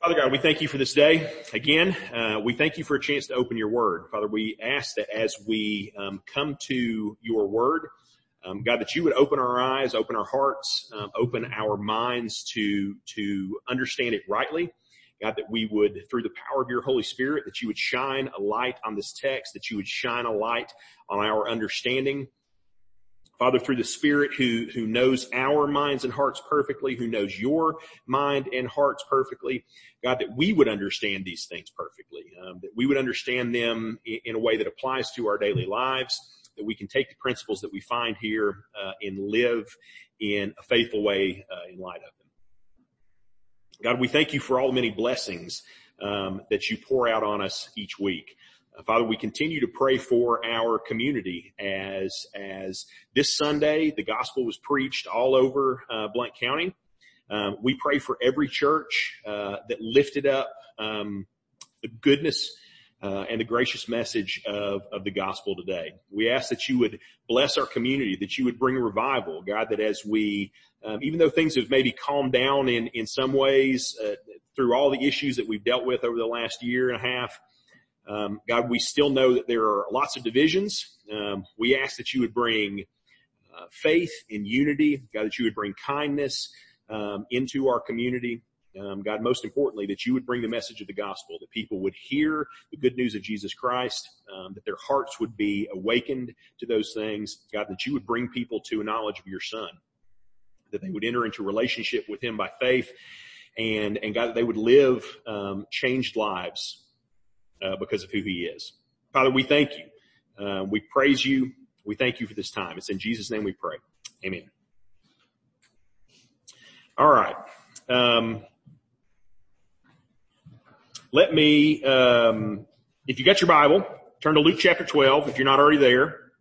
Father God, we thank you for this day. Again, uh, we thank you for a chance to open your word. Father, we ask that as we um, come to your word, um, God, that you would open our eyes, open our hearts, um, open our minds to, to understand it rightly. God, that we would, through the power of your Holy Spirit, that you would shine a light on this text, that you would shine a light on our understanding, Father, through the Spirit who, who knows our minds and hearts perfectly, who knows your mind and hearts perfectly, God, that we would understand these things perfectly, um, that we would understand them in, in, a way that applies to our daily lives, that we can take the principles that we find here uh, and live in a faithful way uh, in light of them. God, we thank you for all the many blessings um, that you pour out on us each week. Uh, Father, we continue to pray for our community as, as this Sunday the gospel was preached all over uh, Blount County. Um, we pray for every church uh, that lifted up um, the goodness uh, and the gracious message of, of the gospel today. We ask that you would bless our community, that you would bring revival, God, that as we, um, even though things have maybe calmed down in, in some ways uh, through all the issues that we've dealt with over the last year and a half, um, God, we still know that there are lots of divisions. Um, we ask that you would bring uh, faith and unity, God, that you would bring kindness um, into our community. Um, God, most importantly, that you would bring the message of the gospel, that people would hear the good news of Jesus Christ, um, that their hearts would be awakened to those things. God, that you would bring people to a knowledge of your son, that they would enter into relationship with him by faith, and, and God, that they would live um, changed lives uh, because of who he is. Father, we thank you. Uh, we praise you. We thank you for this time. It's in Jesus' name we pray. Amen. All right. Um, let me, um, if you got your Bible, turn to Luke chapter 12 if you're not already there.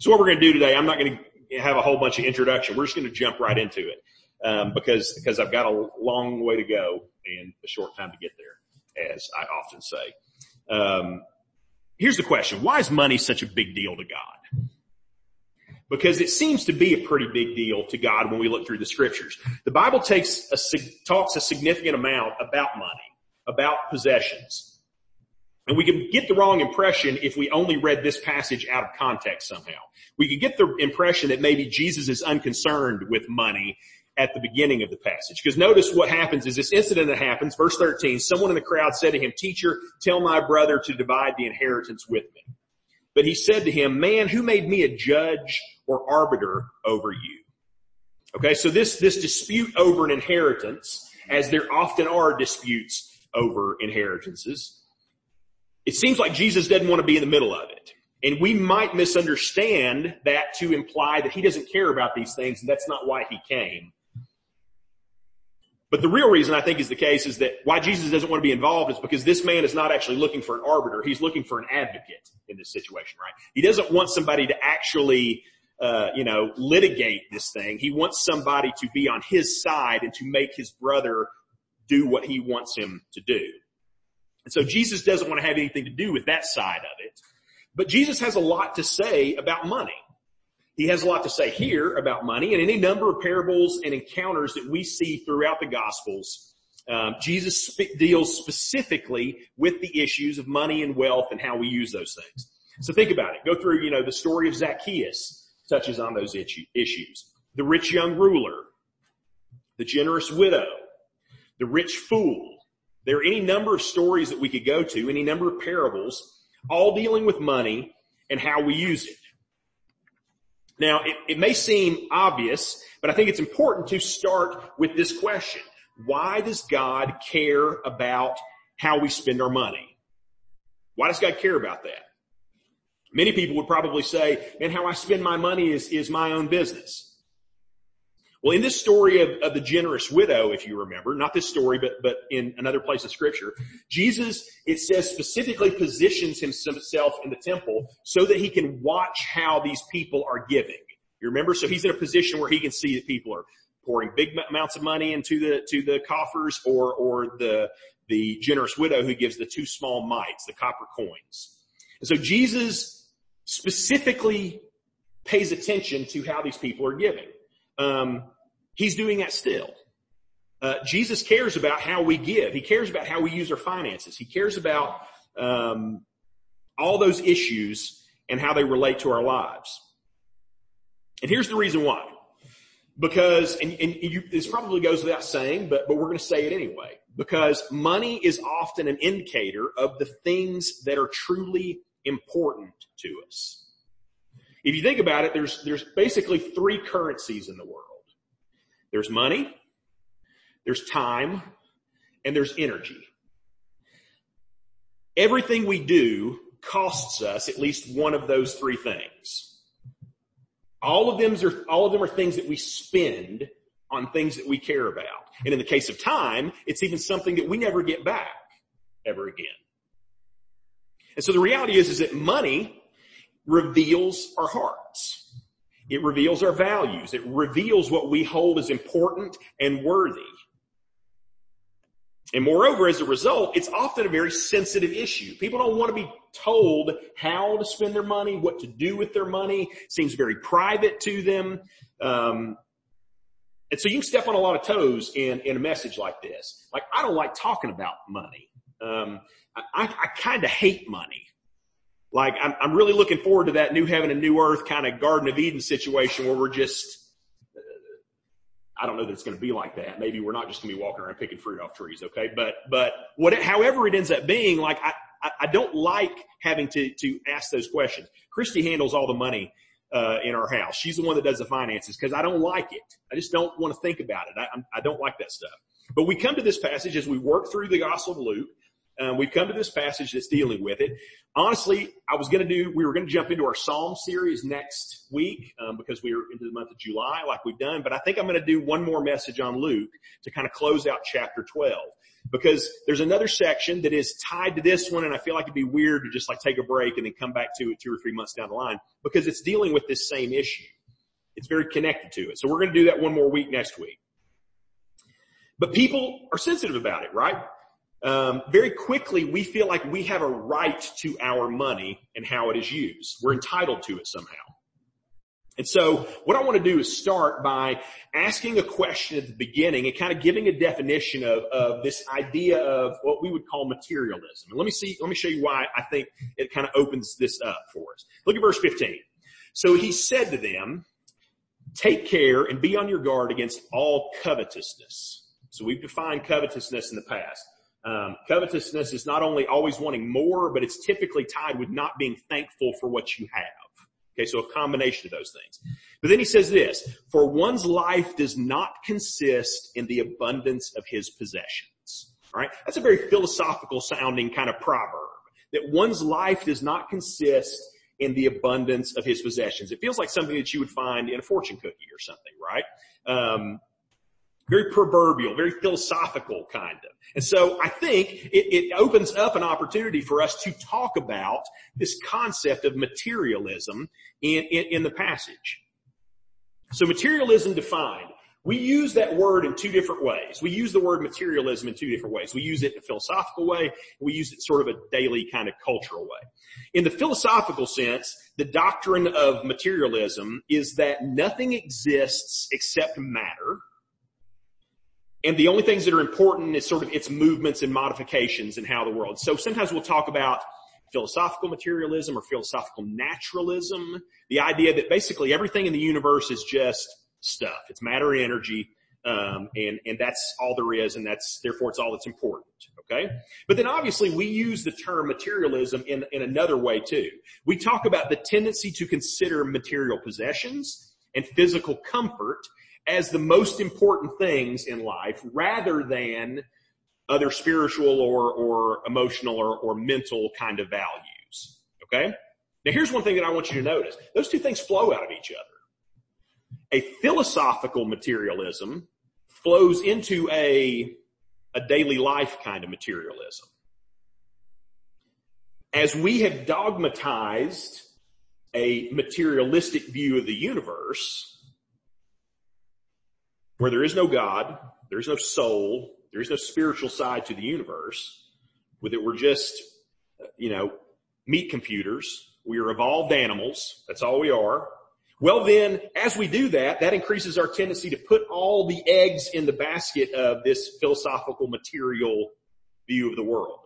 So what we're going to do today, I'm not going to have a whole bunch of introduction. We're just going to jump right into it um, because because I've got a long way to go and a short time to get there as I often say. Um, here's the question. Why is money such a big deal to God? Because it seems to be a pretty big deal to God when we look through the scriptures. The Bible takes a, talks a significant amount about money, about possessions. And we can get the wrong impression if we only read this passage out of context somehow. We could get the impression that maybe Jesus is unconcerned with money at the beginning of the passage. Because notice what happens is this incident that happens, verse 13, someone in the crowd said to him, teacher, tell my brother to divide the inheritance with me. But he said to him, man, who made me a judge or arbiter over you? Okay, so this, this dispute over an inheritance, as there often are disputes over inheritances, it seems like Jesus doesn't want to be in the middle of it. And we might misunderstand that to imply that he doesn't care about these things and that's not why he came. But the real reason I think is the case is that why Jesus doesn't want to be involved is because this man is not actually looking for an arbiter. He's looking for an advocate in this situation, right? He doesn't want somebody to actually, uh, you know, litigate this thing. He wants somebody to be on his side and to make his brother do what he wants him to do. And so Jesus doesn't want to have anything to do with that side of it. But Jesus has a lot to say about money. He has a lot to say here about money and any number of parables and encounters that we see throughout the gospels. Um, Jesus sp- deals specifically with the issues of money and wealth and how we use those things. So think about it. Go through, you know, the story of Zacchaeus touches on those issues. The rich young ruler, the generous widow, the rich fool. There are any number of stories that we could go to, any number of parables, all dealing with money and how we use it. Now, it, it may seem obvious, but I think it's important to start with this question. Why does God care about how we spend our money? Why does God care about that? Many people would probably say, man, how I spend my money is, is my own business. Well, in this story of, of, the generous widow, if you remember, not this story, but, but in another place of scripture, Jesus, it says specifically positions himself in the temple so that he can watch how these people are giving. You remember? So he's in a position where he can see that people are pouring big amounts of money into the, to the coffers or, or the, the generous widow who gives the two small mites, the copper coins. And so Jesus specifically pays attention to how these people are giving. Um, he's doing that still. Uh, Jesus cares about how we give. He cares about how we use our finances. He cares about um, all those issues and how they relate to our lives. And here's the reason why. Because, and, and you, this probably goes without saying, but, but we're going to say it anyway. Because money is often an indicator of the things that are truly important to us. If you think about it, there's, there's basically three currencies in the world. There's money, there's time, and there's energy. Everything we do costs us at least one of those three things. All of them are, all of them are things that we spend on things that we care about. And in the case of time, it's even something that we never get back ever again. And so the reality is, is that money reveals our hearts. It reveals our values. It reveals what we hold as important and worthy. And moreover, as a result, it's often a very sensitive issue. People don't want to be told how to spend their money, what to do with their money. It seems very private to them. Um, and so you can step on a lot of toes in, in a message like this. Like, I don't like talking about money. Um, I, I kind of hate money. Like, I'm, I'm really looking forward to that new heaven and new earth kind of Garden of Eden situation where we're just I don't know that it's going to be like that. Maybe we're not just going to be walking around picking fruit off trees. Okay. But, but what, however it ends up being, like I, I, I don't like having to, to ask those questions. Christy handles all the money, uh, in our house. She's the one that does the finances because I don't like it. I just don't want to think about it. I, I don't like that stuff. But we come to this passage as we work through the Gospel of Luke. Um, we've come to this passage that's dealing with it. Honestly, I was going to do, we were going to jump into our Psalm series next week um, because we are into the month of July like we've done, but I think I'm going to do one more message on Luke to kind of close out chapter 12 because there's another section that is tied to this one and I feel like it'd be weird to just like take a break and then come back to it two or three months down the line because it's dealing with this same issue. It's very connected to it. So we're going to do that one more week next week. But people are sensitive about it, right? Um, very quickly we feel like we have a right to our money and how it is used. We're entitled to it somehow. And so what I want to do is start by asking a question at the beginning and kind of giving a definition of, of this idea of what we would call materialism. And let me see, let me show you why I think it kind of opens this up for us. Look at verse 15. So he said to them, take care and be on your guard against all covetousness. So we've defined covetousness in the past. Um, covetousness is not only always wanting more, but it's typically tied with not being thankful for what you have. Okay, so a combination of those things. But then he says this, for one's life does not consist in the abundance of his possessions. Alright? That's a very philosophical sounding kind of proverb. That one's life does not consist in the abundance of his possessions. It feels like something that you would find in a fortune cookie or something, right? Um, very proverbial, very philosophical kind of. And so I think it, it, opens up an opportunity for us to talk about this concept of materialism in, in, in the passage. So materialism defined. We use that word in two different ways. We use the word materialism in two different ways. We use it in a philosophical way. We use it sort of a daily kind of cultural way. In the philosophical sense, the doctrine of materialism is that nothing exists except matter and the only things that are important is sort of its movements and modifications and how the world. So sometimes we'll talk about philosophical materialism or philosophical naturalism. The idea that basically everything in the universe is just stuff. It's matter and energy. Um, and, and that's all there is and that's, therefore it's all that's important. Okay. But then obviously we use the term materialism in, in another way too. We talk about the tendency to consider material possessions and physical comfort as the most important things in life rather than other spiritual or, or emotional or, or mental kind of values. Okay? Now here's one thing that I want you to notice. Those two things flow out of each other. A philosophical materialism flows into a, a daily life kind of materialism. As we have dogmatized a materialistic view of the universe, where there is no God, there is no soul, there is no spiritual side to the universe, with it we're just, you know, meat computers. We are evolved animals. That's all we are. Well then, as we do that, that increases our tendency to put all the eggs in the basket of this philosophical material view of the world.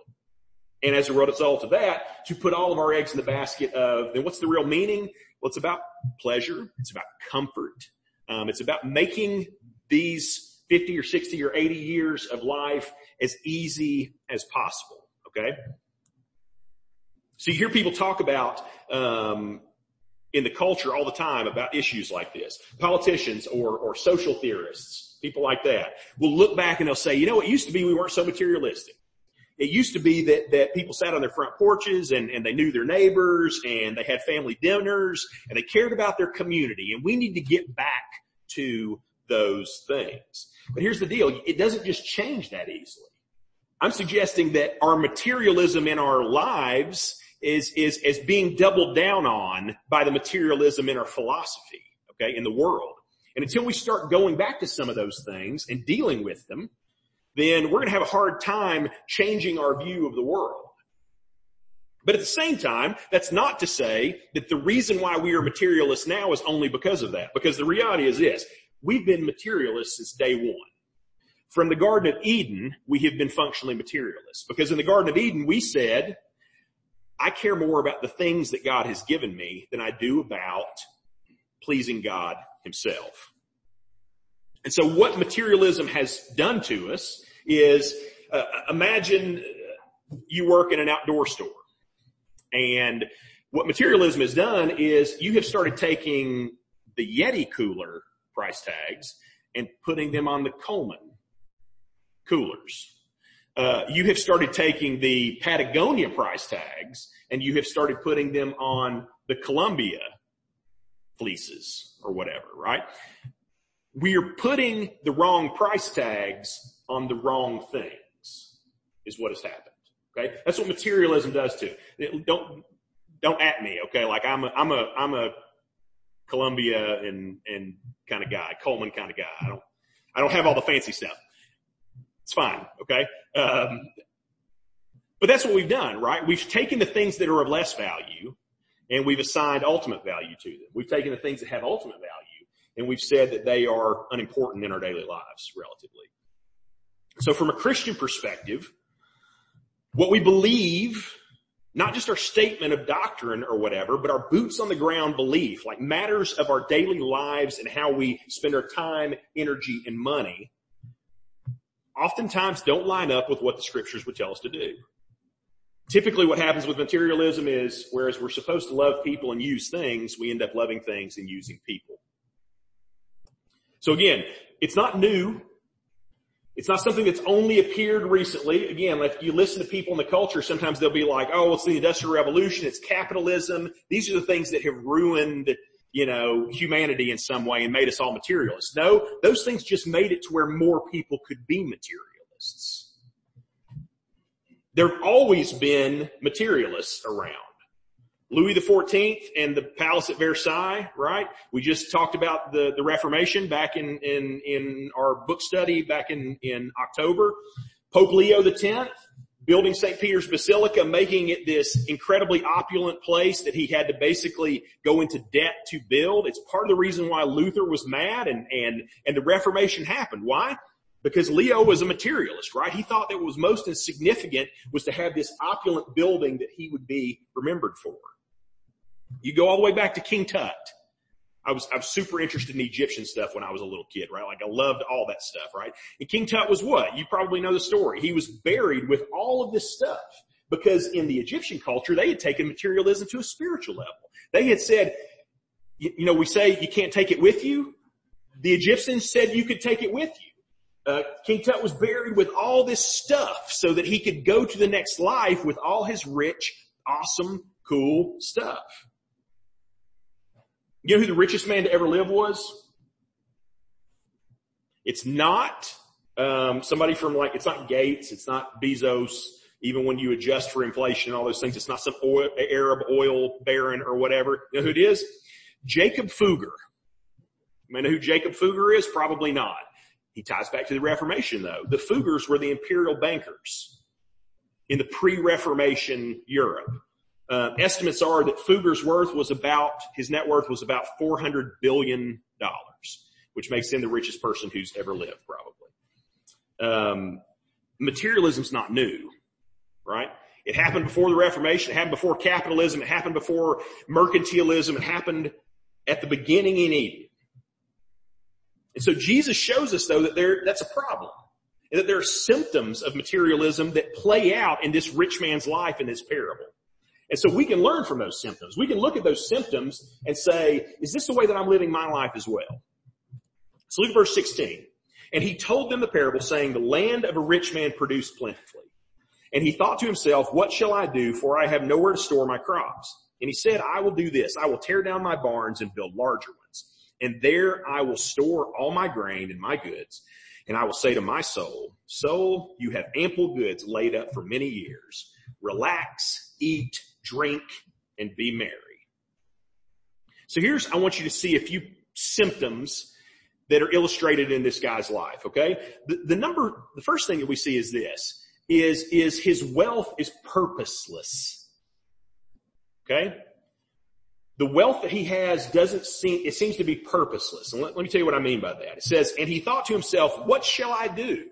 And as a result of that, to put all of our eggs in the basket of, then what's the real meaning? Well, it's about pleasure. It's about comfort. Um, it's about making these 50 or 60 or 80 years of life as easy as possible. Okay. So you hear people talk about, um, in the culture all the time about issues like this. Politicians or, or social theorists, people like that will look back and they'll say, you know, it used to be we weren't so materialistic. It used to be that, that people sat on their front porches and, and they knew their neighbors and they had family dinners and they cared about their community and we need to get back to those things. But here's the deal. It doesn't just change that easily. I'm suggesting that our materialism in our lives is, is, is being doubled down on by the materialism in our philosophy, okay, in the world. And until we start going back to some of those things and dealing with them, then we're going to have a hard time changing our view of the world. But at the same time, that's not to say that the reason why we are materialists now is only because of that. Because the reality is this, we've been materialists since day one. From the Garden of Eden, we have been functionally materialists. Because in the Garden of Eden, we said, I care more about the things that God has given me than I do about pleasing God himself. And so what materialism has done to us is, uh, imagine you work in an outdoor store and what materialism has done is you have started taking the Yeti cooler price tags and putting them on the Coleman coolers. Uh, you have started taking the Patagonia price tags and you have started putting them on the Columbia fleeces or whatever, right? We are putting the wrong price tags on the wrong things is what has happened. Okay. That's what materialism does too. Don't, don't at me. Okay. Like I'm a, I'm a, I'm a Columbia and, and kind of guy, Coleman kind of guy. I don't, I don't have all the fancy stuff. It's fine. Okay. Um, but that's what we've done, right? We've taken the things that are of less value and we've assigned ultimate value to them. We've taken the things that have ultimate value and we've said that they are unimportant in our daily lives relatively. So from a Christian perspective, what we believe, not just our statement of doctrine or whatever, but our boots on the ground belief, like matters of our daily lives and how we spend our time, energy, and money, oftentimes don't line up with what the scriptures would tell us to do. Typically what happens with materialism is, whereas we're supposed to love people and use things, we end up loving things and using people. So again, it's not new. It's not something that's only appeared recently. Again, if you listen to people in the culture, sometimes they'll be like, oh, it's the industrial revolution, it's capitalism. These are the things that have ruined, you know, humanity in some way and made us all materialists. No, those things just made it to where more people could be materialists. There have always been materialists around. Louis XIV and the palace at Versailles, right? We just talked about the, the Reformation back in, in, in our book study back in, in October. Pope Leo X building St. Peter's Basilica, making it this incredibly opulent place that he had to basically go into debt to build. It's part of the reason why Luther was mad and, and, and the Reformation happened. Why? Because Leo was a materialist, right? He thought that what was most insignificant was to have this opulent building that he would be remembered for. You go all the way back to King Tut. I was, I was super interested in Egyptian stuff when I was a little kid, right? Like I loved all that stuff, right? And King Tut was what? You probably know the story. He was buried with all of this stuff because in the Egyptian culture, they had taken materialism to a spiritual level. They had said, you, you know, we say you can't take it with you. The Egyptians said you could take it with you. Uh, King Tut was buried with all this stuff so that he could go to the next life with all his rich, awesome, cool stuff. You know who the richest man to ever live was? It's not um, somebody from like it's not Gates, it's not Bezos. Even when you adjust for inflation and all those things, it's not some oil, Arab oil baron or whatever. You know who it is? Jacob Fugger. You may know who Jacob Fugger is? Probably not. He ties back to the Reformation though. The Fuggers were the imperial bankers in the pre-Reformation Europe. Uh, estimates are that Fugger's worth was about, his net worth was about $400 billion, which makes him the richest person who's ever lived, probably. Um, materialism's not new, right? It happened before the Reformation. It happened before capitalism. It happened before mercantilism. It happened at the beginning in Eden. And so Jesus shows us though that there, that's a problem. And that there are symptoms of materialism that play out in this rich man's life in this parable. And so we can learn from those symptoms. We can look at those symptoms and say, is this the way that I'm living my life as well? So look at verse 16. And he told them the parable saying, the land of a rich man produced plentifully. And he thought to himself, what shall I do for I have nowhere to store my crops? And he said, I will do this. I will tear down my barns and build larger ones. And there I will store all my grain and my goods. And I will say to my soul, soul, you have ample goods laid up for many years. Relax, eat, drink, and be merry. So here's, I want you to see a few symptoms that are illustrated in this guy's life, okay? The, the number, the first thing that we see is this is, is his wealth is purposeless. Okay? The wealth that he has doesn't seem, it seems to be purposeless. And let, let me tell you what I mean by that. It says, and he thought to himself, what shall I do?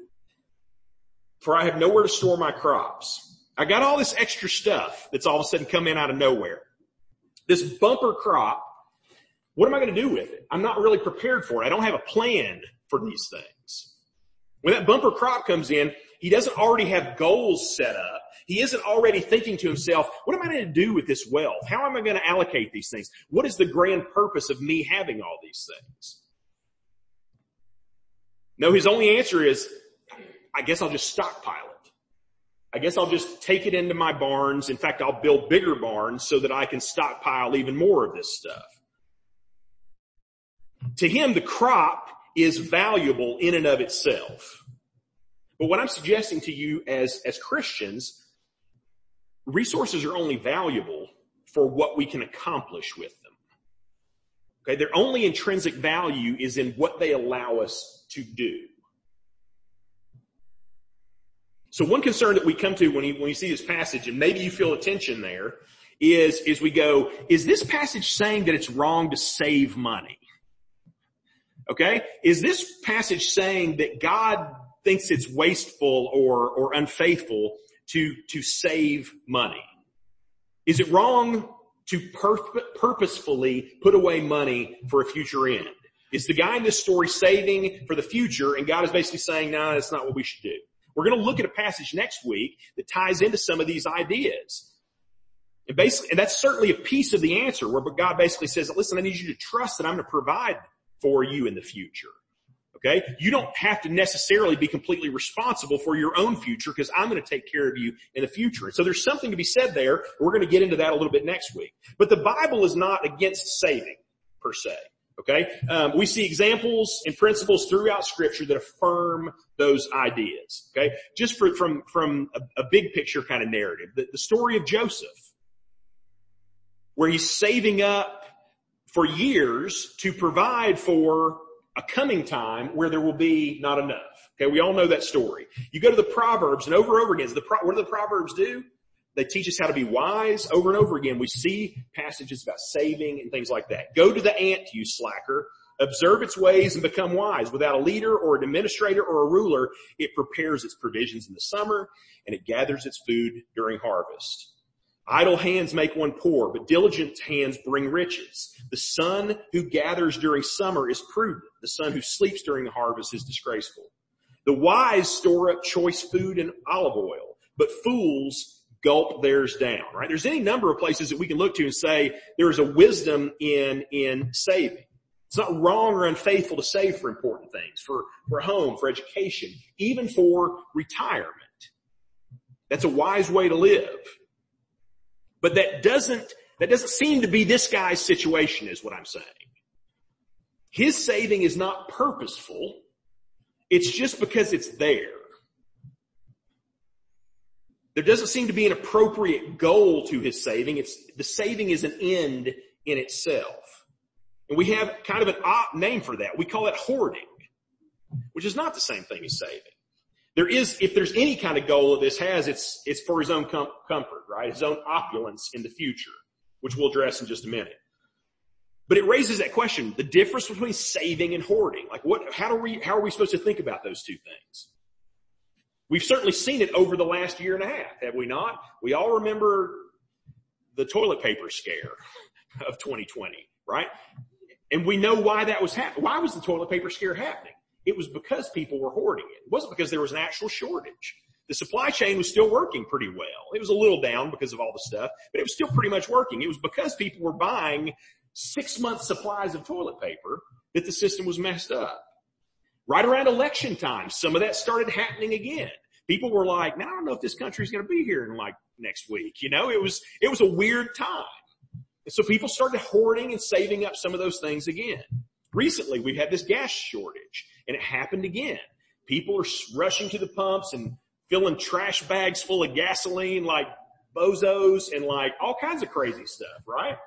For I have nowhere to store my crops. I got all this extra stuff that's all of a sudden come in out of nowhere. This bumper crop, what am I going to do with it? I'm not really prepared for it. I don't have a plan for these things. When that bumper crop comes in, he doesn't already have goals set up. He isn't already thinking to himself, what am I going to do with this wealth? How am I going to allocate these things? What is the grand purpose of me having all these things? No, his only answer is, I guess I'll just stockpile it. I guess I'll just take it into my barns. In fact, I'll build bigger barns so that I can stockpile even more of this stuff. To him, the crop is valuable in and of itself. But what I'm suggesting to you as, as Christians, resources are only valuable for what we can accomplish with them. Okay, their only intrinsic value is in what they allow us to do. So one concern that we come to when you, when you see this passage, and maybe you feel a tension there, is, is we go, is this passage saying that it's wrong to save money? Okay? Is this passage saying that God thinks it's wasteful or, or unfaithful to, to save money? Is it wrong to pur- purposefully put away money for a future end? Is the guy in this story saving for the future and God is basically saying, no, nah, that's not what we should do. We're going to look at a passage next week that ties into some of these ideas. And basically, and that's certainly a piece of the answer where God basically says, listen, I need you to trust that I'm going to provide for you in the future. Okay? You don't have to necessarily be completely responsible for your own future because I'm going to take care of you in the future. And so there's something to be said there. We're going to get into that a little bit next week. But the Bible is not against saving per se. Okay? Um, we see examples and principles throughout scripture that affirm those ideas. Okay? Just for, from, from a, a big picture kind of narrative. The, the story of Joseph where he's saving up for years to provide for a coming time where there will be not enough. Okay, we all know that story. You go to the Proverbs and over and over again, the, what do the Proverbs do? They teach us how to be wise over and over again. We see passages about saving and things like that. Go to the ant, you slacker. Observe its ways and become wise. Without a leader or an administrator or a ruler, it prepares its provisions in the summer and it gathers its food during harvest. Idle hands make one poor, but diligent hands bring riches. The son who gathers during summer is prudent. The son who sleeps during the harvest is disgraceful. The wise store up choice food and olive oil, but fools gulp theirs down, right? There's any number of places that we can look to and say there is a wisdom in, in saving. It's not wrong or unfaithful to save for important things, for, for home, for education, even for retirement. That's a wise way to live. But that doesn't, that doesn't seem to be this guy's situation is what I'm saying. His saving is not purposeful. It's just because it's there. There doesn't seem to be an appropriate goal to his saving. It's, the saving is an end in itself. And we have kind of an odd name for that. We call it hoarding, which is not the same thing as saving. There is, if there's any kind of goal that this has, it's, it's for his own com- comfort, right? His own opulence in the future, which we'll address in just a minute. But it raises that question, the difference between saving and hoarding. Like what, how do we, how are we supposed to think about those two things? We've certainly seen it over the last year and a half, have we not? We all remember the toilet paper scare of 2020, right? And we know why that was happening. Why was the toilet paper scare happening? It was because people were hoarding it. It wasn't because there was an actual shortage. The supply chain was still working pretty well. It was a little down because of all the stuff, but it was still pretty much working. It was because people were buying six month supplies of toilet paper that the system was messed up. Right around election time, some of that started happening again. People were like, now I don't know if this country's going to be here in like next week. You know, it was, it was a weird time. And so people started hoarding and saving up some of those things again. Recently, we've had this gas shortage and it happened again. People are rushing to the pumps and filling trash bags full of gasoline like bozos and like all kinds of crazy stuff, right?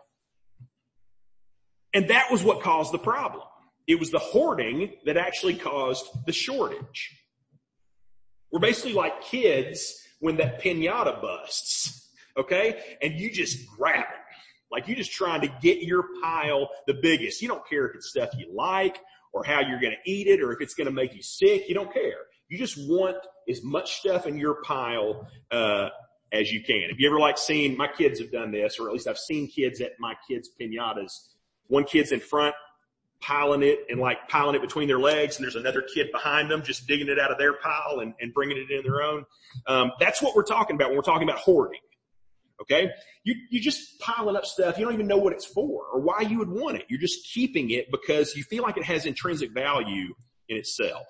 And that was what caused the problem. It was the hoarding that actually caused the shortage. We're basically like kids when that pinata busts, okay? And you just grab it. Like you're just trying to get your pile the biggest. You don't care if it's stuff you like or how you're going to eat it or if it's going to make you sick. You don't care. You just want as much stuff in your pile, uh, as you can. Have you ever like seen, my kids have done this, or at least I've seen kids at my kids' pinatas. One kid's in front, piling it and like piling it between their legs and there's another kid behind them just digging it out of their pile and, and bringing it in their own. Um, that's what we're talking about when we're talking about hoarding. Okay. You, you're just piling up stuff. You don't even know what it's for or why you would want it. You're just keeping it because you feel like it has intrinsic value in itself.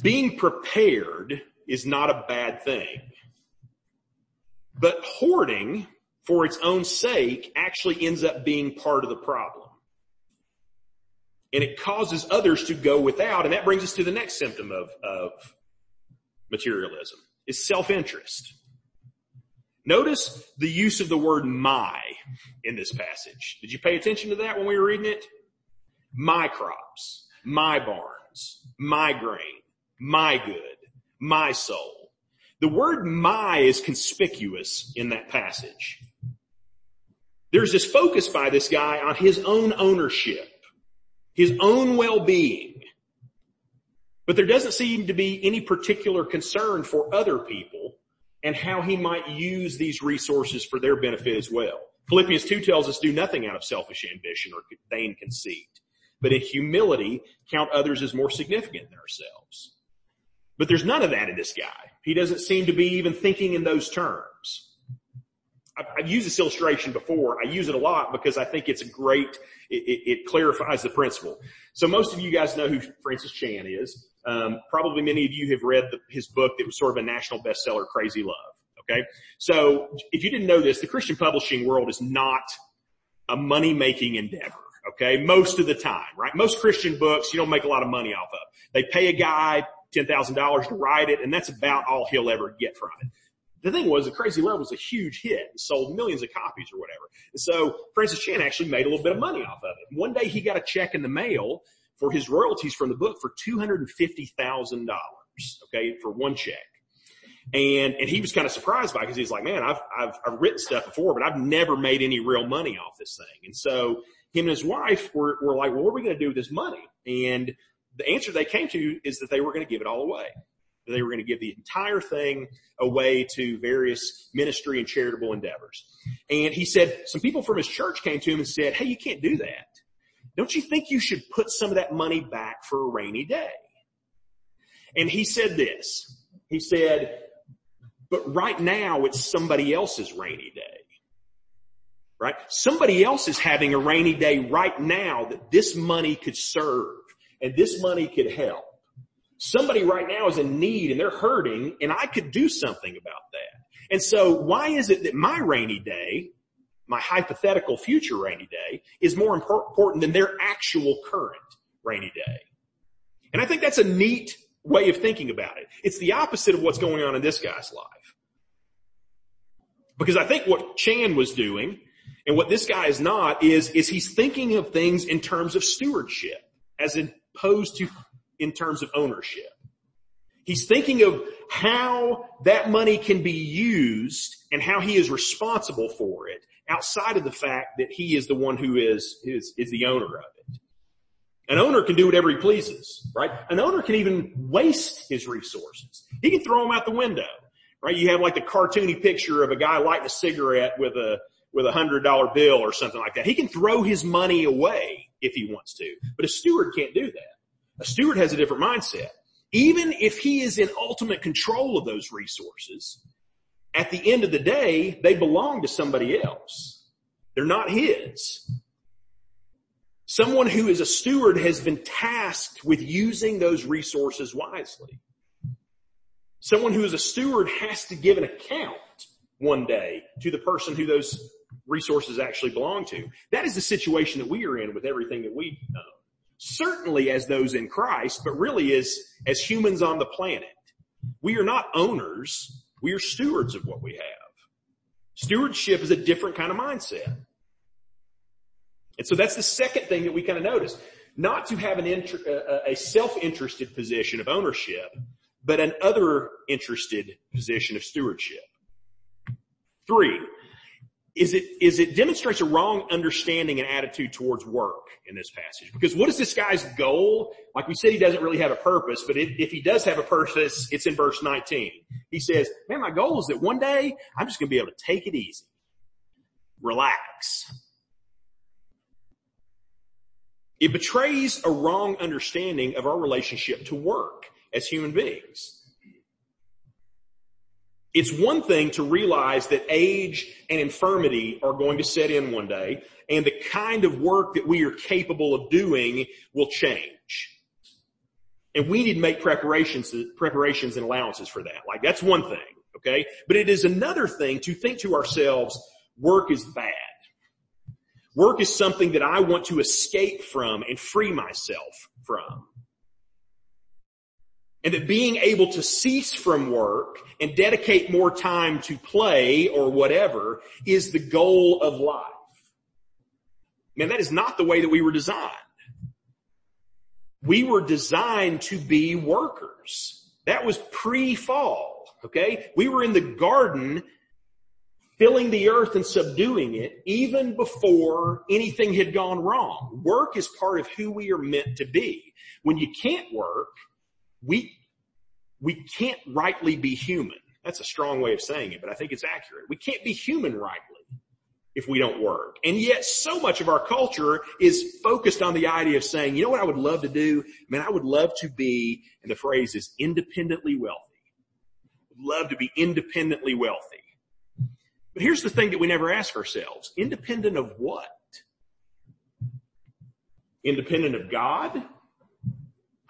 Being prepared is not a bad thing, but hoarding for its own sake actually ends up being part of the problem. And it causes others to go without. And that brings us to the next symptom of, of materialism is self-interest. Notice the use of the word my in this passage. Did you pay attention to that when we were reading it? My crops, my barns, my grain, my good, my soul. The word my is conspicuous in that passage. There's this focus by this guy on his own ownership, his own well-being. But there doesn't seem to be any particular concern for other people and how he might use these resources for their benefit as well. Philippians 2 tells us do nothing out of selfish ambition or vain conceit, but in humility count others as more significant than ourselves. But there's none of that in this guy. He doesn't seem to be even thinking in those terms. I've used this illustration before. I use it a lot because I think it's a great, it, it, it clarifies the principle. So most of you guys know who Francis Chan is. Um, probably many of you have read the, his book that was sort of a national bestseller, Crazy Love. Okay. So if you didn't know this, the Christian publishing world is not a money making endeavor. Okay. Most of the time, right? Most Christian books you don't make a lot of money off of. They pay a guy $10,000 to write it and that's about all he'll ever get from it the thing was, The Crazy Love was a huge hit and sold millions of copies or whatever. And so Francis Chan actually made a little bit of money off of it. One day he got a check in the mail for his royalties from the book for $250,000. Okay. For one check. And, and he was kind of surprised by it because he's like, man, I've, I've, I've written stuff before, but I've never made any real money off this thing. And so him and his wife were, were like, well, what are we going to do with this money? And the answer they came to is that they were going to give it all away. They were going to give the entire thing away to various ministry and charitable endeavors. And he said, some people from his church came to him and said, hey, you can't do that. Don't you think you should put some of that money back for a rainy day? And he said this. He said, but right now it's somebody else's rainy day. Right? Somebody else is having a rainy day right now that this money could serve and this money could help. Somebody right now is in need and they're hurting and I could do something about that. And so why is it that my rainy day, my hypothetical future rainy day is more important than their actual current rainy day? And I think that's a neat way of thinking about it. It's the opposite of what's going on in this guy's life. Because I think what Chan was doing and what this guy is not is, is he's thinking of things in terms of stewardship as opposed to in terms of ownership. He's thinking of how that money can be used and how he is responsible for it outside of the fact that he is the one who is, is, is the owner of it. An owner can do whatever he pleases, right? An owner can even waste his resources. He can throw them out the window, right? You have like the cartoony picture of a guy lighting a cigarette with a, with a hundred dollar bill or something like that. He can throw his money away if he wants to, but a steward can't do that. A steward has a different mindset. Even if he is in ultimate control of those resources, at the end of the day, they belong to somebody else. They're not his. Someone who is a steward has been tasked with using those resources wisely. Someone who is a steward has to give an account one day to the person who those resources actually belong to. That is the situation that we are in with everything that we. Certainly as those in Christ, but really as, as humans on the planet. We are not owners. We are stewards of what we have. Stewardship is a different kind of mindset. And so that's the second thing that we kind of notice. Not to have an inter, a self-interested position of ownership, but an other interested position of stewardship. Three, is it, is it demonstrates a wrong understanding and attitude towards work in this passage. Because what is this guy's goal? Like we said, he doesn't really have a purpose, but if, if he does have a purpose, it's in verse 19. He says, man, my goal is that one day I'm just going to be able to take it easy. Relax. It betrays a wrong understanding of our relationship to work as human beings. It's one thing to realize that age and infirmity are going to set in one day and the kind of work that we are capable of doing will change. And we need to make preparations, preparations and allowances for that. Like that's one thing. Okay. But it is another thing to think to ourselves, work is bad. Work is something that I want to escape from and free myself from and that being able to cease from work and dedicate more time to play or whatever is the goal of life. Man, that is not the way that we were designed. We were designed to be workers. That was pre-fall, okay? We were in the garden filling the earth and subduing it even before anything had gone wrong. Work is part of who we are meant to be. When you can't work, we, we can't rightly be human. That's a strong way of saying it, but I think it's accurate. We can't be human rightly if we don't work. And yet so much of our culture is focused on the idea of saying, you know what I would love to do? Man, I would love to be, and the phrase is independently wealthy. Love to be independently wealthy. But here's the thing that we never ask ourselves. Independent of what? Independent of God?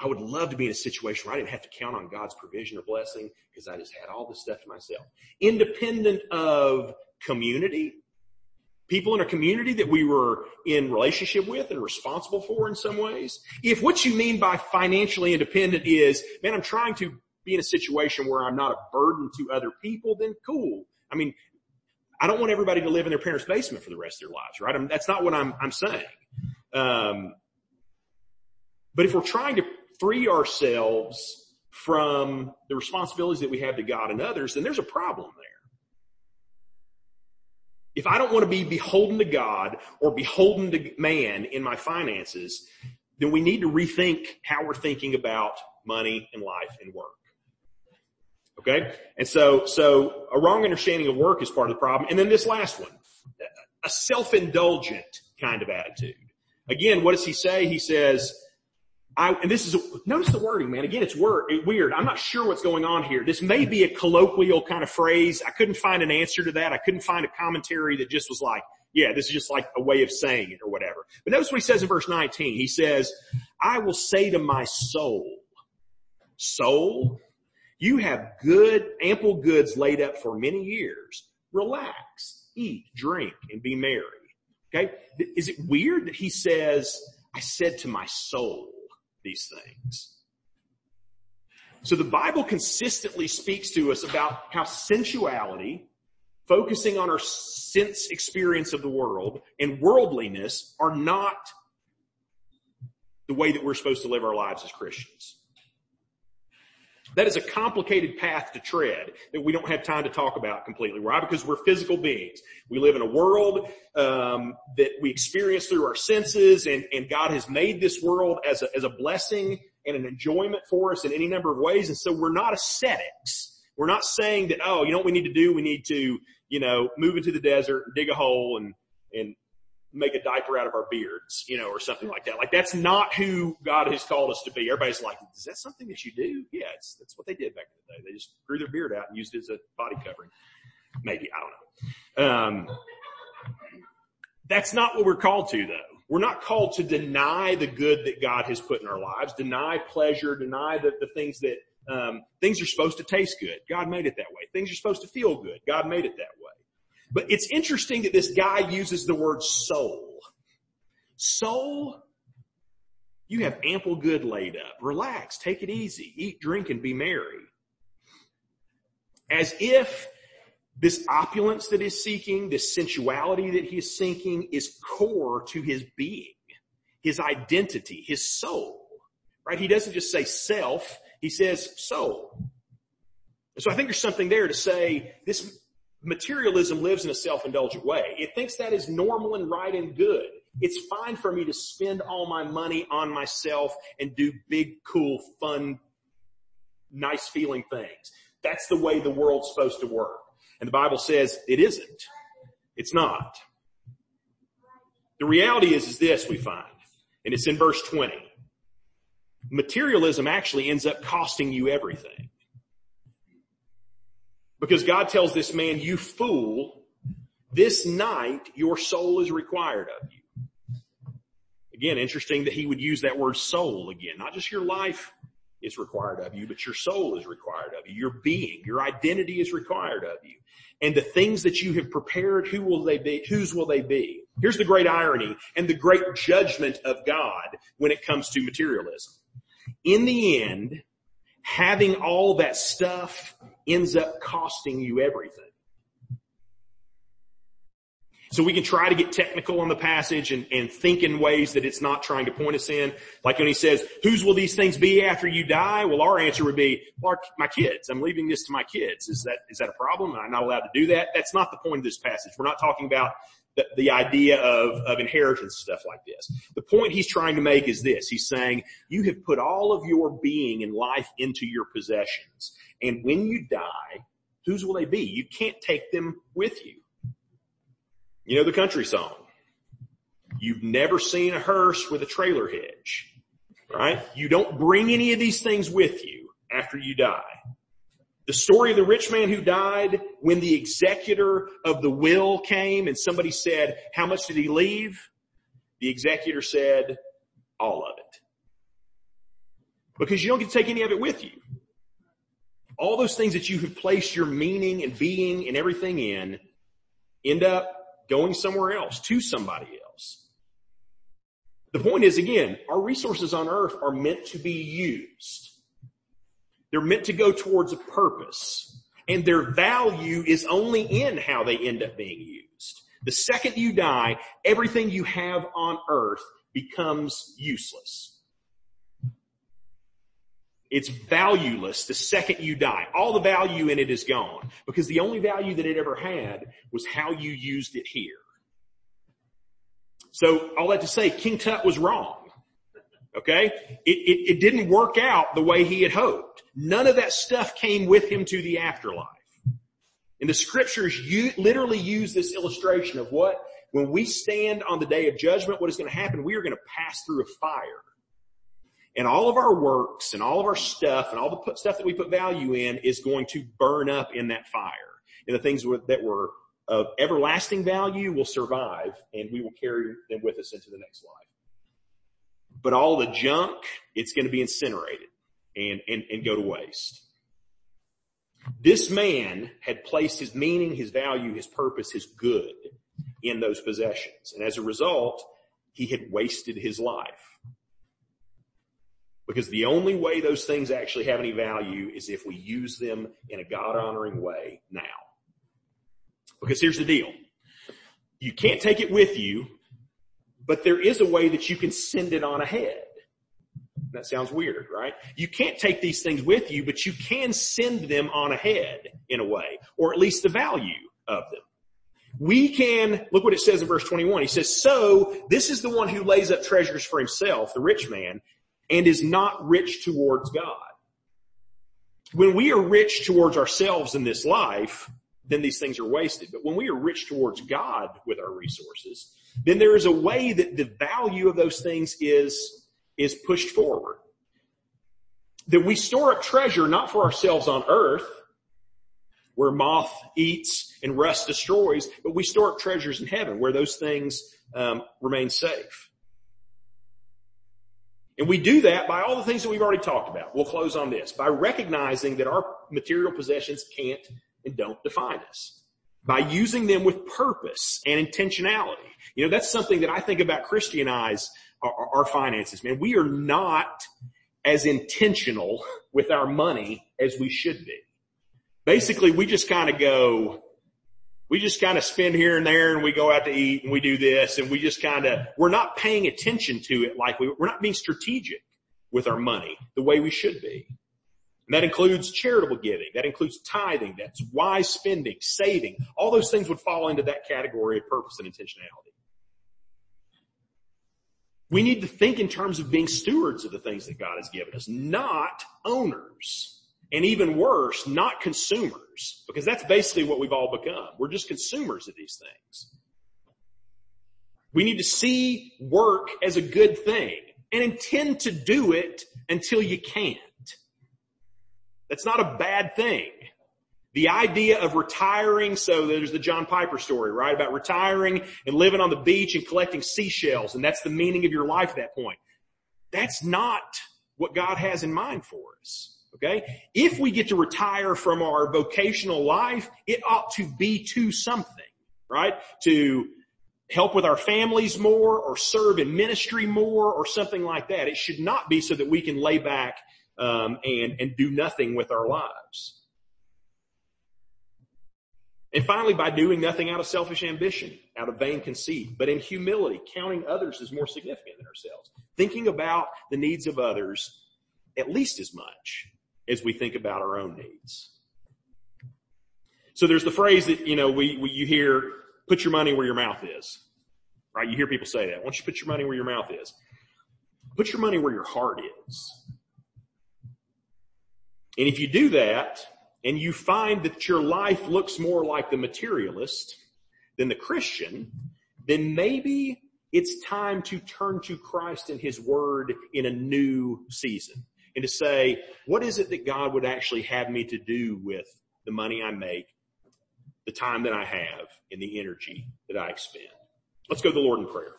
I would love to be in a situation where I didn't have to count on God's provision or blessing because I just had all this stuff to myself. Independent of community, people in a community that we were in relationship with and responsible for in some ways. If what you mean by financially independent is, man, I'm trying to be in a situation where I'm not a burden to other people, then cool. I mean, I don't want everybody to live in their parents' basement for the rest of their lives, right? I mean, that's not what I'm, I'm saying. Um, but if we're trying to free ourselves from the responsibilities that we have to God and others, then there's a problem there. If I don't want to be beholden to God or beholden to man in my finances, then we need to rethink how we're thinking about money and life and work. Okay? And so, so a wrong understanding of work is part of the problem. And then this last one, a self-indulgent kind of attitude. Again, what does he say? He says, I, and this is, notice the wording, man. Again, it's word, weird. I'm not sure what's going on here. This may be a colloquial kind of phrase. I couldn't find an answer to that. I couldn't find a commentary that just was like, yeah, this is just like a way of saying it or whatever. But notice what he says in verse 19. He says, I will say to my soul, soul, you have good, ample goods laid up for many years. Relax, eat, drink, and be merry. Okay. Is it weird that he says, I said to my soul? These things. So the Bible consistently speaks to us about how sensuality, focusing on our sense experience of the world, and worldliness are not the way that we're supposed to live our lives as Christians. That is a complicated path to tread that we don't have time to talk about completely. Why? Because we're physical beings. We live in a world um, that we experience through our senses, and, and God has made this world as a, as a blessing and an enjoyment for us in any number of ways. And so we're not ascetics. We're not saying that, oh, you know what we need to do? We need to, you know, move into the desert, and dig a hole, and and make a diaper out of our beards, you know, or something like that. Like that's not who God has called us to be. Everybody's like, is that something that you do? Yeah, it's, that's what they did back in the day. They just grew their beard out and used it as a body covering. Maybe, I don't know. Um, that's not what we're called to though. We're not called to deny the good that God has put in our lives, deny pleasure, deny the, the things that, um, things are supposed to taste good. God made it that way. Things are supposed to feel good. God made it that way. But it's interesting that this guy uses the word soul. Soul, you have ample good laid up. Relax, take it easy, eat, drink, and be merry. As if this opulence that he's seeking, this sensuality that he's seeking is core to his being, his identity, his soul, right? He doesn't just say self, he says soul. So I think there's something there to say this materialism lives in a self-indulgent way. It thinks that is normal and right and good. It's fine for me to spend all my money on myself and do big, cool, fun, nice feeling things. That's the way the world's supposed to work. And the Bible says it isn't. It's not. The reality is, is this we find, and it's in verse 20. Materialism actually ends up costing you everything. Because God tells this man, you fool, this night your soul is required of you. Again, interesting that he would use that word soul again. Not just your life is required of you, but your soul is required of you. Your being, your identity is required of you. And the things that you have prepared, who will they be? Whose will they be? Here's the great irony and the great judgment of God when it comes to materialism. In the end, having all that stuff ends up costing you everything. So we can try to get technical on the passage and, and think in ways that it's not trying to point us in. Like when he says, whose will these things be after you die? Well, our answer would be, well, my kids. I'm leaving this to my kids. Is that, is that a problem? Am I not allowed to do that? That's not the point of this passage. We're not talking about the, the idea of, of inheritance stuff like this. The point he's trying to make is this. He's saying, you have put all of your being and life into your possessions. And when you die, whose will they be? You can't take them with you. You know the country song. You've never seen a hearse with a trailer hitch, right? You don't bring any of these things with you after you die. The story of the rich man who died when the executor of the will came and somebody said, how much did he leave? The executor said, all of it. Because you don't get to take any of it with you. All those things that you have placed your meaning and being and everything in end up going somewhere else to somebody else. The point is again, our resources on earth are meant to be used. They're meant to go towards a purpose and their value is only in how they end up being used. The second you die, everything you have on earth becomes useless. It's valueless the second you die. All the value in it is gone because the only value that it ever had was how you used it here. So all that to say, King Tut was wrong. Okay? It, it, it didn't work out the way he had hoped. None of that stuff came with him to the afterlife. And the scriptures you literally use this illustration of what, when we stand on the day of judgment, what is going to happen? We are going to pass through a fire. And all of our works and all of our stuff and all the stuff that we put value in is going to burn up in that fire. And the things that were of everlasting value will survive and we will carry them with us into the next life but all the junk, it's going to be incinerated and, and, and go to waste. This man had placed his meaning, his value, his purpose, his good in those possessions. And as a result, he had wasted his life. Because the only way those things actually have any value is if we use them in a God honoring way now. Because here's the deal. You can't take it with you but there is a way that you can send it on ahead. That sounds weird, right? You can't take these things with you, but you can send them on ahead in a way, or at least the value of them. We can, look what it says in verse 21. He says, so this is the one who lays up treasures for himself, the rich man, and is not rich towards God. When we are rich towards ourselves in this life, then these things are wasted. But when we are rich towards God with our resources, then there is a way that the value of those things is, is pushed forward. That we store up treasure not for ourselves on earth, where moth eats and rust destroys, but we store up treasures in heaven where those things um, remain safe. And we do that by all the things that we've already talked about. We'll close on this. By recognizing that our material possessions can't and don't define us. By using them with purpose and intentionality. You know, that's something that I think about Christianize our, our finances, man. We are not as intentional with our money as we should be. Basically, we just kind of go, we just kind of spend here and there and we go out to eat and we do this and we just kind of, we're not paying attention to it like we, we're not being strategic with our money the way we should be. And that includes charitable giving. That includes tithing. That's wise spending, saving. All those things would fall into that category of purpose and intentionality. We need to think in terms of being stewards of the things that God has given us, not owners. And even worse, not consumers, because that's basically what we've all become. We're just consumers of these things. We need to see work as a good thing and intend to do it until you can't. That's not a bad thing. The idea of retiring, so there's the John Piper story, right? About retiring and living on the beach and collecting seashells, and that's the meaning of your life at that point. That's not what God has in mind for us. Okay? If we get to retire from our vocational life, it ought to be to something, right? To help with our families more or serve in ministry more or something like that. It should not be so that we can lay back um, and and do nothing with our lives. And finally, by doing nothing out of selfish ambition, out of vain conceit, but in humility, counting others as more significant than ourselves, thinking about the needs of others at least as much as we think about our own needs. So there's the phrase that, you know, we, we, you hear, put your money where your mouth is, right? You hear people say that. Once you put your money where your mouth is? Put your money where your heart is. And if you do that and you find that your life looks more like the materialist than the Christian, then maybe it's time to turn to Christ and His Word in a new season and to say, what is it that God would actually have me to do with the money I make, the time that I have, and the energy that I expend? Let's go to the Lord in prayer.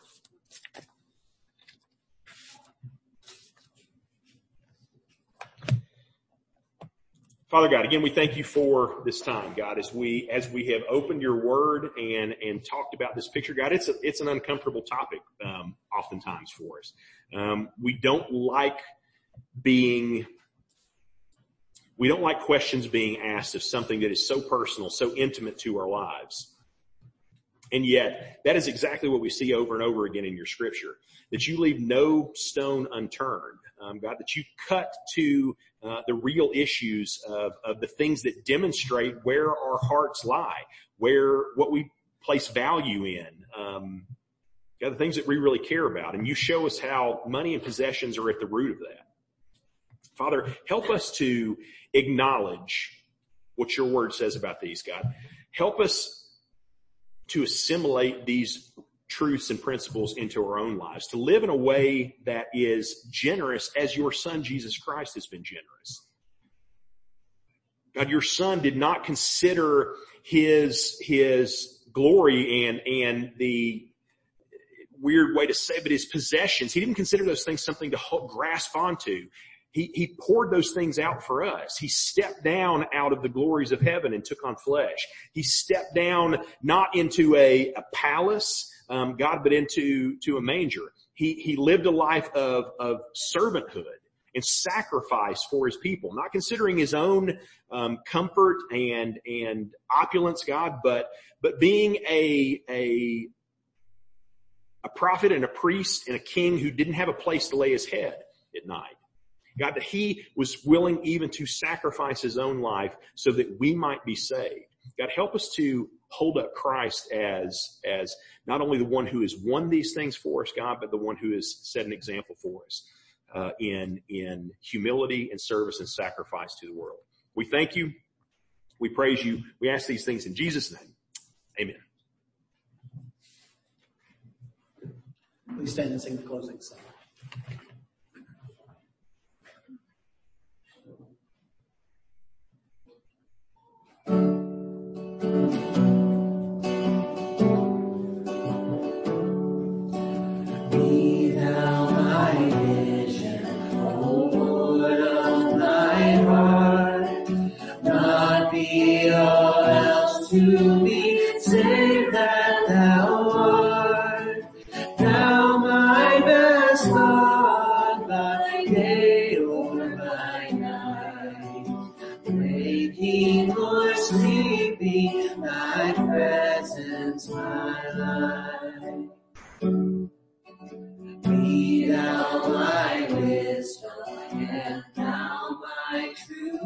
Father God, again, we thank you for this time, God, as we, as we have opened your word and, and talked about this picture, God, it's a, it's an uncomfortable topic, um, oftentimes for us. Um, we don't like being, we don't like questions being asked of something that is so personal, so intimate to our lives. And yet, that is exactly what we see over and over again in your scripture. That you leave no stone unturned, um, God. That you cut to uh, the real issues of, of the things that demonstrate where our hearts lie, where what we place value in, um, God, the things that we really care about. And you show us how money and possessions are at the root of that. Father, help us to acknowledge what your word says about these, God. Help us to assimilate these truths and principles into our own lives, to live in a way that is generous as your son Jesus Christ has been generous. God, your son did not consider his, his glory and, and the weird way to say, but his possessions. He didn't consider those things something to grasp onto. He, he poured those things out for us. He stepped down out of the glories of heaven and took on flesh. He stepped down not into a, a palace, um, God, but into to a manger. He he lived a life of of servanthood and sacrifice for his people, not considering his own um, comfort and and opulence, God, but but being a a a prophet and a priest and a king who didn't have a place to lay his head at night. God, that he was willing even to sacrifice his own life so that we might be saved. God, help us to hold up Christ as, as not only the one who has won these things for us, God, but the one who has set an example for us, uh, in, in humility and service and sacrifice to the world. We thank you. We praise you. We ask these things in Jesus' name. Amen. Please stand and sing the closing song.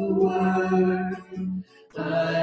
word. Thy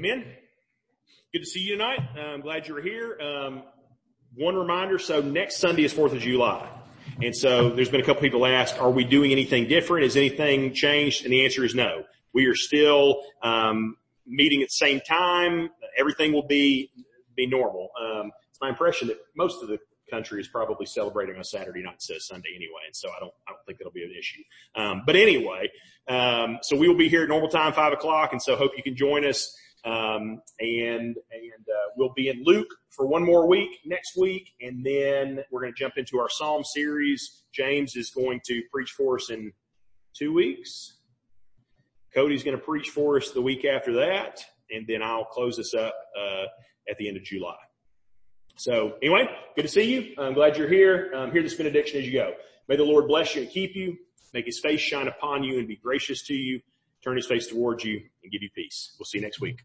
Amen. Good to see you tonight. I'm glad you were here. Um, one reminder, so next Sunday is 4th of July. And so there's been a couple people ask, are we doing anything different? Has anything changed? And the answer is no. We are still, um, meeting at the same time. Everything will be, be normal. Um, it's my impression that most of the country is probably celebrating on Saturday, night, not Sunday anyway. And so I don't, I don't think it'll be an issue. Um, but anyway, um, so we will be here at normal time, five o'clock. And so hope you can join us. Um, and, and, uh, we'll be in Luke for one more week next week. And then we're going to jump into our Psalm series. James is going to preach for us in two weeks. Cody's going to preach for us the week after that. And then I'll close this up, uh, at the end of July. So anyway, good to see you. I'm glad you're here. Um, hear this benediction as you go. May the Lord bless you and keep you, make his face shine upon you and be gracious to you, turn his face towards you and give you peace. We'll see you next week.